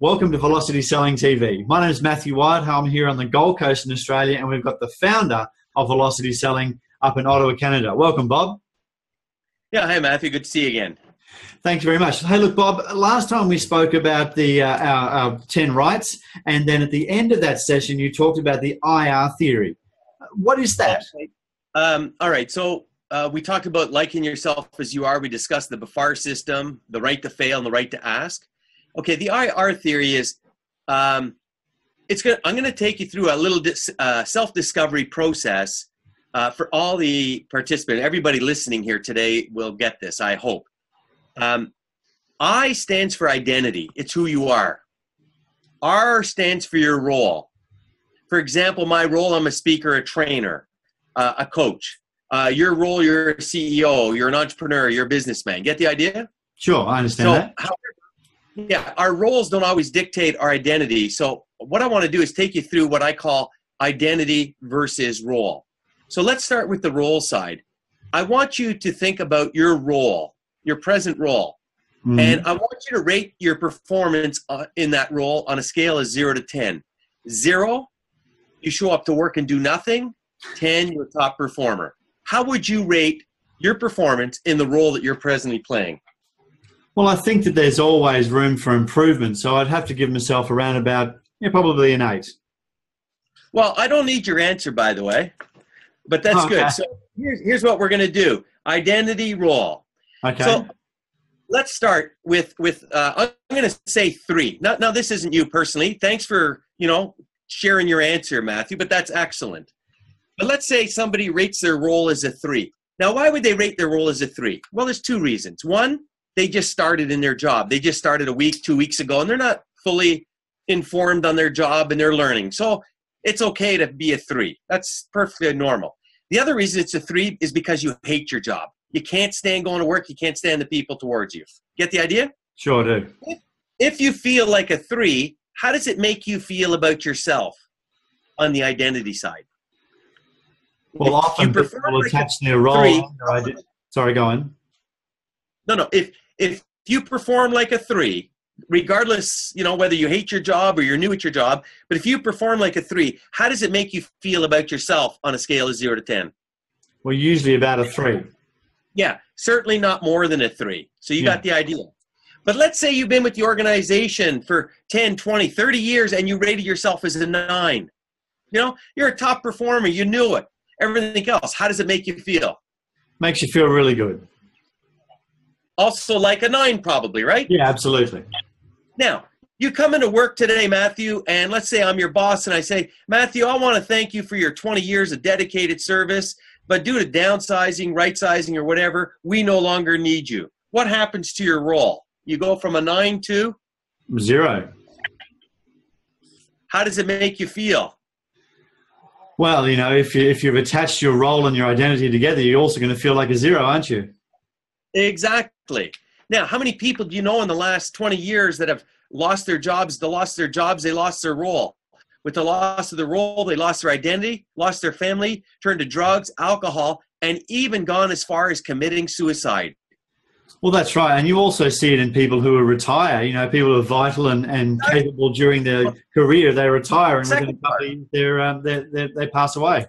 Welcome to Velocity Selling TV. My name is Matthew Whyatt. I'm here on the Gold Coast in Australia, and we've got the founder of Velocity Selling up in Ottawa, Canada. Welcome, Bob. Yeah, hey Matthew, good to see you again. Thank you very much. Hey, look, Bob. Last time we spoke about the uh, our, our, ten rights, and then at the end of that session, you talked about the IR theory. What is that? Um, all right. So uh, we talked about liking yourself as you are. We discussed the BFAR system, the right to fail, and the right to ask. Okay, the IR theory is um, it's gonna, I'm going to take you through a little dis, uh, self-discovery process uh, for all the participants. Everybody listening here today will get this. I hope. Um, I stands for identity. It's who you are. R stands for your role. For example, my role, I'm a speaker, a trainer, uh, a coach. Uh, your role, you're a CEO, you're an entrepreneur, you're a businessman. Get the idea? Sure, I understand so, that. However, yeah, our roles don't always dictate our identity. So, what I want to do is take you through what I call identity versus role. So, let's start with the role side. I want you to think about your role, your present role. Mm-hmm. And I want you to rate your performance uh, in that role on a scale of zero to 10. Zero, you show up to work and do nothing. 10, you're a top performer. How would you rate your performance in the role that you're presently playing? Well, I think that there's always room for improvement. So I'd have to give myself around about, yeah, probably an eight. Well, I don't need your answer, by the way, but that's okay. good. So here's, here's what we're going to do identity role. Okay. So let's start with with uh, I'm going to say three. Now, now this isn't you personally. Thanks for you know sharing your answer, Matthew, but that's excellent. But let's say somebody rates their role as a three. Now, why would they rate their role as a three? Well, there's two reasons. One, they just started in their job. They just started a week, two weeks ago, and they're not fully informed on their job and they're learning. So it's okay to be a three. That's perfectly normal. The other reason it's a three is because you hate your job. You can't stand going to work. You can't stand the people towards you. Get the idea? Sure do. If, if you feel like a three, how does it make you feel about yourself on the identity side? Well, if often people attach their role. Three, sorry, go on. No, no. If if you perform like a three, regardless, you know, whether you hate your job or you're new at your job, but if you perform like a three, how does it make you feel about yourself on a scale of zero to 10? Well, usually about a three. Yeah, certainly not more than a three. So you yeah. got the idea. But let's say you've been with the organization for 10, 20, 30 years and you rated yourself as a nine. You know, you're a top performer, you knew it. Everything else, how does it make you feel? Makes you feel really good also like a nine, probably, right? Yeah, absolutely. Now, you come into work today, Matthew, and let's say I'm your boss, and I say, Matthew, I want to thank you for your 20 years of dedicated service, but due to downsizing, right sizing, or whatever, we no longer need you. What happens to your role? You go from a nine to zero. How does it make you feel? Well, you know, if you if you've attached your role and your identity together, you're also going to feel like a zero, aren't you? Exactly. Now, how many people do you know in the last 20 years that have lost their jobs? They lost their jobs, they lost their role. With the loss of the role, they lost their identity, lost their family, turned to drugs, alcohol, and even gone as far as committing suicide. Well, that's right. And you also see it in people who are retire. You know, people who are vital and, and capable during their career, they retire and within a couple of years, they're, um, they're, they pass away.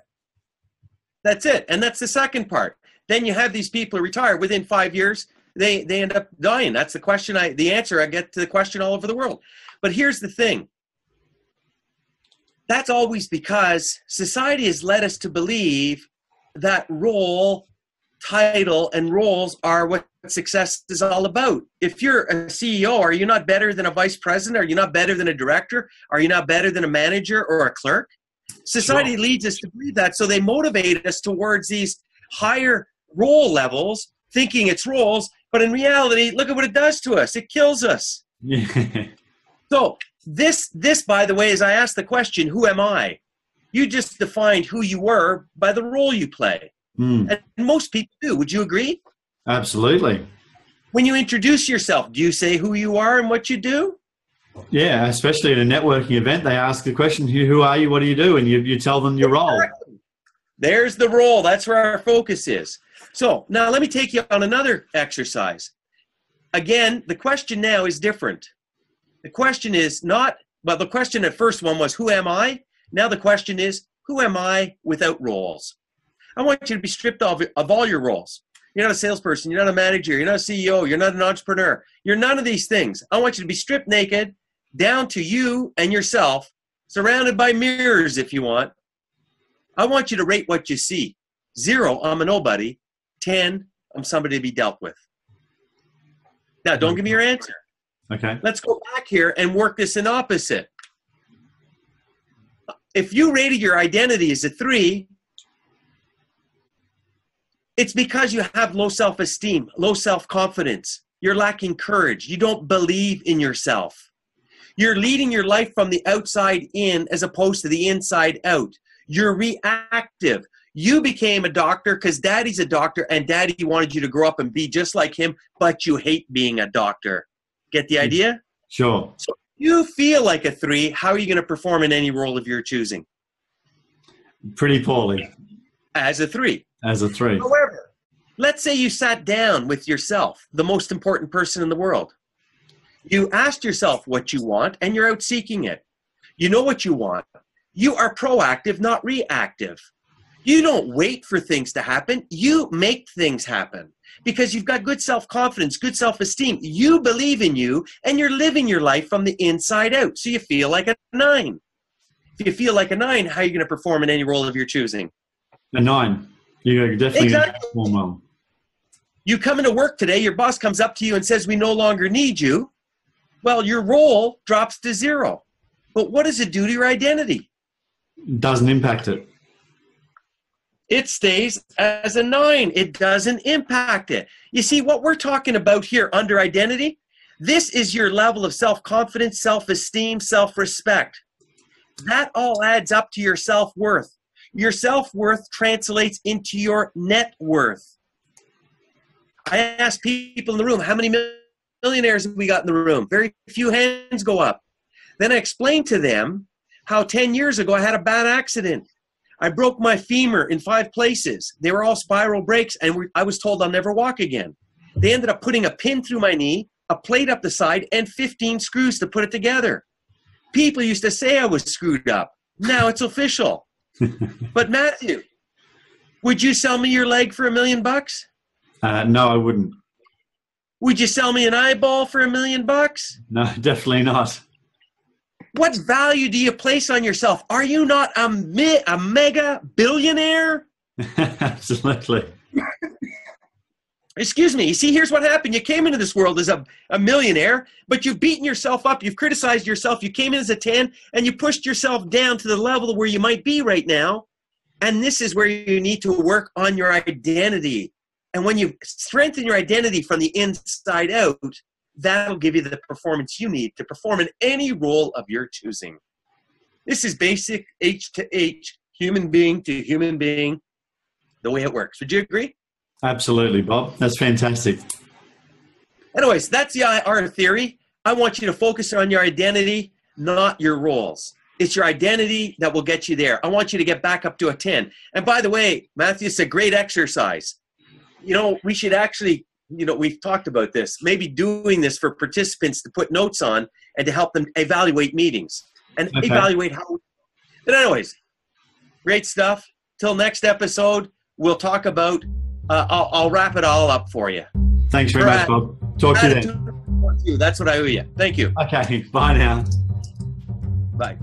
That's it. And that's the second part. Then you have these people who retire within five years, they, they end up dying. That's the question I, the answer I get to the question all over the world. But here's the thing. That's always because society has led us to believe that role, title, and roles are what success is all about. If you're a CEO, are you not better than a vice president? Are you not better than a director? Are you not better than a manager or a clerk? Society sure. leads us to believe that. So they motivate us towards these higher role levels, thinking it's roles, but in reality, look at what it does to us. It kills us. so this this by the way, as I asked the question, who am I? You just defined who you were by the role you play. Mm. And most people do. Would you agree? Absolutely. When you introduce yourself, do you say who you are and what you do? Yeah, especially at a networking event, they ask the question, "Who are you? What do you do?" And you, you tell them your role. There's the role. That's where our focus is. So now let me take you on another exercise. Again, the question now is different. The question is not, well, the question at first one was, who am I? Now the question is, who am I without roles? I want you to be stripped of, of all your roles. You're not a salesperson. You're not a manager. You're not a CEO. You're not an entrepreneur. You're none of these things. I want you to be stripped naked down to you and yourself, surrounded by mirrors if you want. I want you to rate what you see. Zero, I'm a nobody. 10, I'm somebody to be dealt with. Now, don't give me your answer. Okay. Let's go back here and work this in opposite. If you rated your identity as a three, it's because you have low self esteem, low self confidence. You're lacking courage. You don't believe in yourself. You're leading your life from the outside in as opposed to the inside out. You're reactive. You became a doctor because daddy's a doctor and daddy wanted you to grow up and be just like him, but you hate being a doctor. Get the hmm. idea? Sure. So you feel like a three. How are you going to perform in any role of your choosing? Pretty poorly. As a three. As a three. However, let's say you sat down with yourself, the most important person in the world. You asked yourself what you want and you're out seeking it. You know what you want. You are proactive, not reactive. You don't wait for things to happen. You make things happen because you've got good self confidence, good self esteem. You believe in you and you're living your life from the inside out. So you feel like a nine. If you feel like a nine, how are you going to perform in any role of your choosing? A nine. You're definitely Exactly. going to perform well. You come into work today, your boss comes up to you and says, We no longer need you. Well, your role drops to zero. But what does it do to your identity? Doesn't impact it. It stays as a nine. It doesn't impact it. You see, what we're talking about here under identity, this is your level of self confidence, self esteem, self respect. That all adds up to your self worth. Your self worth translates into your net worth. I ask people in the room, how many millionaires we got in the room? Very few hands go up. Then I explain to them how 10 years ago I had a bad accident. I broke my femur in five places. They were all spiral breaks, and we, I was told I'll never walk again. They ended up putting a pin through my knee, a plate up the side, and 15 screws to put it together. People used to say I was screwed up. Now it's official. but Matthew, would you sell me your leg for a million bucks? Uh, no, I wouldn't. Would you sell me an eyeball for a million bucks? No, definitely not. What value do you place on yourself? Are you not a, mi- a mega billionaire? Absolutely. Excuse me. You see, here's what happened. You came into this world as a, a millionaire, but you've beaten yourself up. You've criticized yourself. You came in as a 10 and you pushed yourself down to the level where you might be right now. And this is where you need to work on your identity. And when you strengthen your identity from the inside out, that'll give you the performance you need to perform in any role of your choosing. This is basic H to H, human being to human being, the way it works. Would you agree? Absolutely, Bob. That's fantastic. Anyways, that's the IR theory. I want you to focus on your identity, not your roles. It's your identity that will get you there. I want you to get back up to a 10. And by the way, Matthew, it's a great exercise. You know, we should actually, you know, we've talked about this, maybe doing this for participants to put notes on and to help them evaluate meetings and Okay. evaluate how. But, anyways, great stuff. Till next episode, we'll talk about, uh, I'll, I'll wrap it all up for you. Thanks very Brad. much, Bob. Talk to you then. Gratitude towards you. That's what I owe you. Thank you. Okay, bye now. Bye.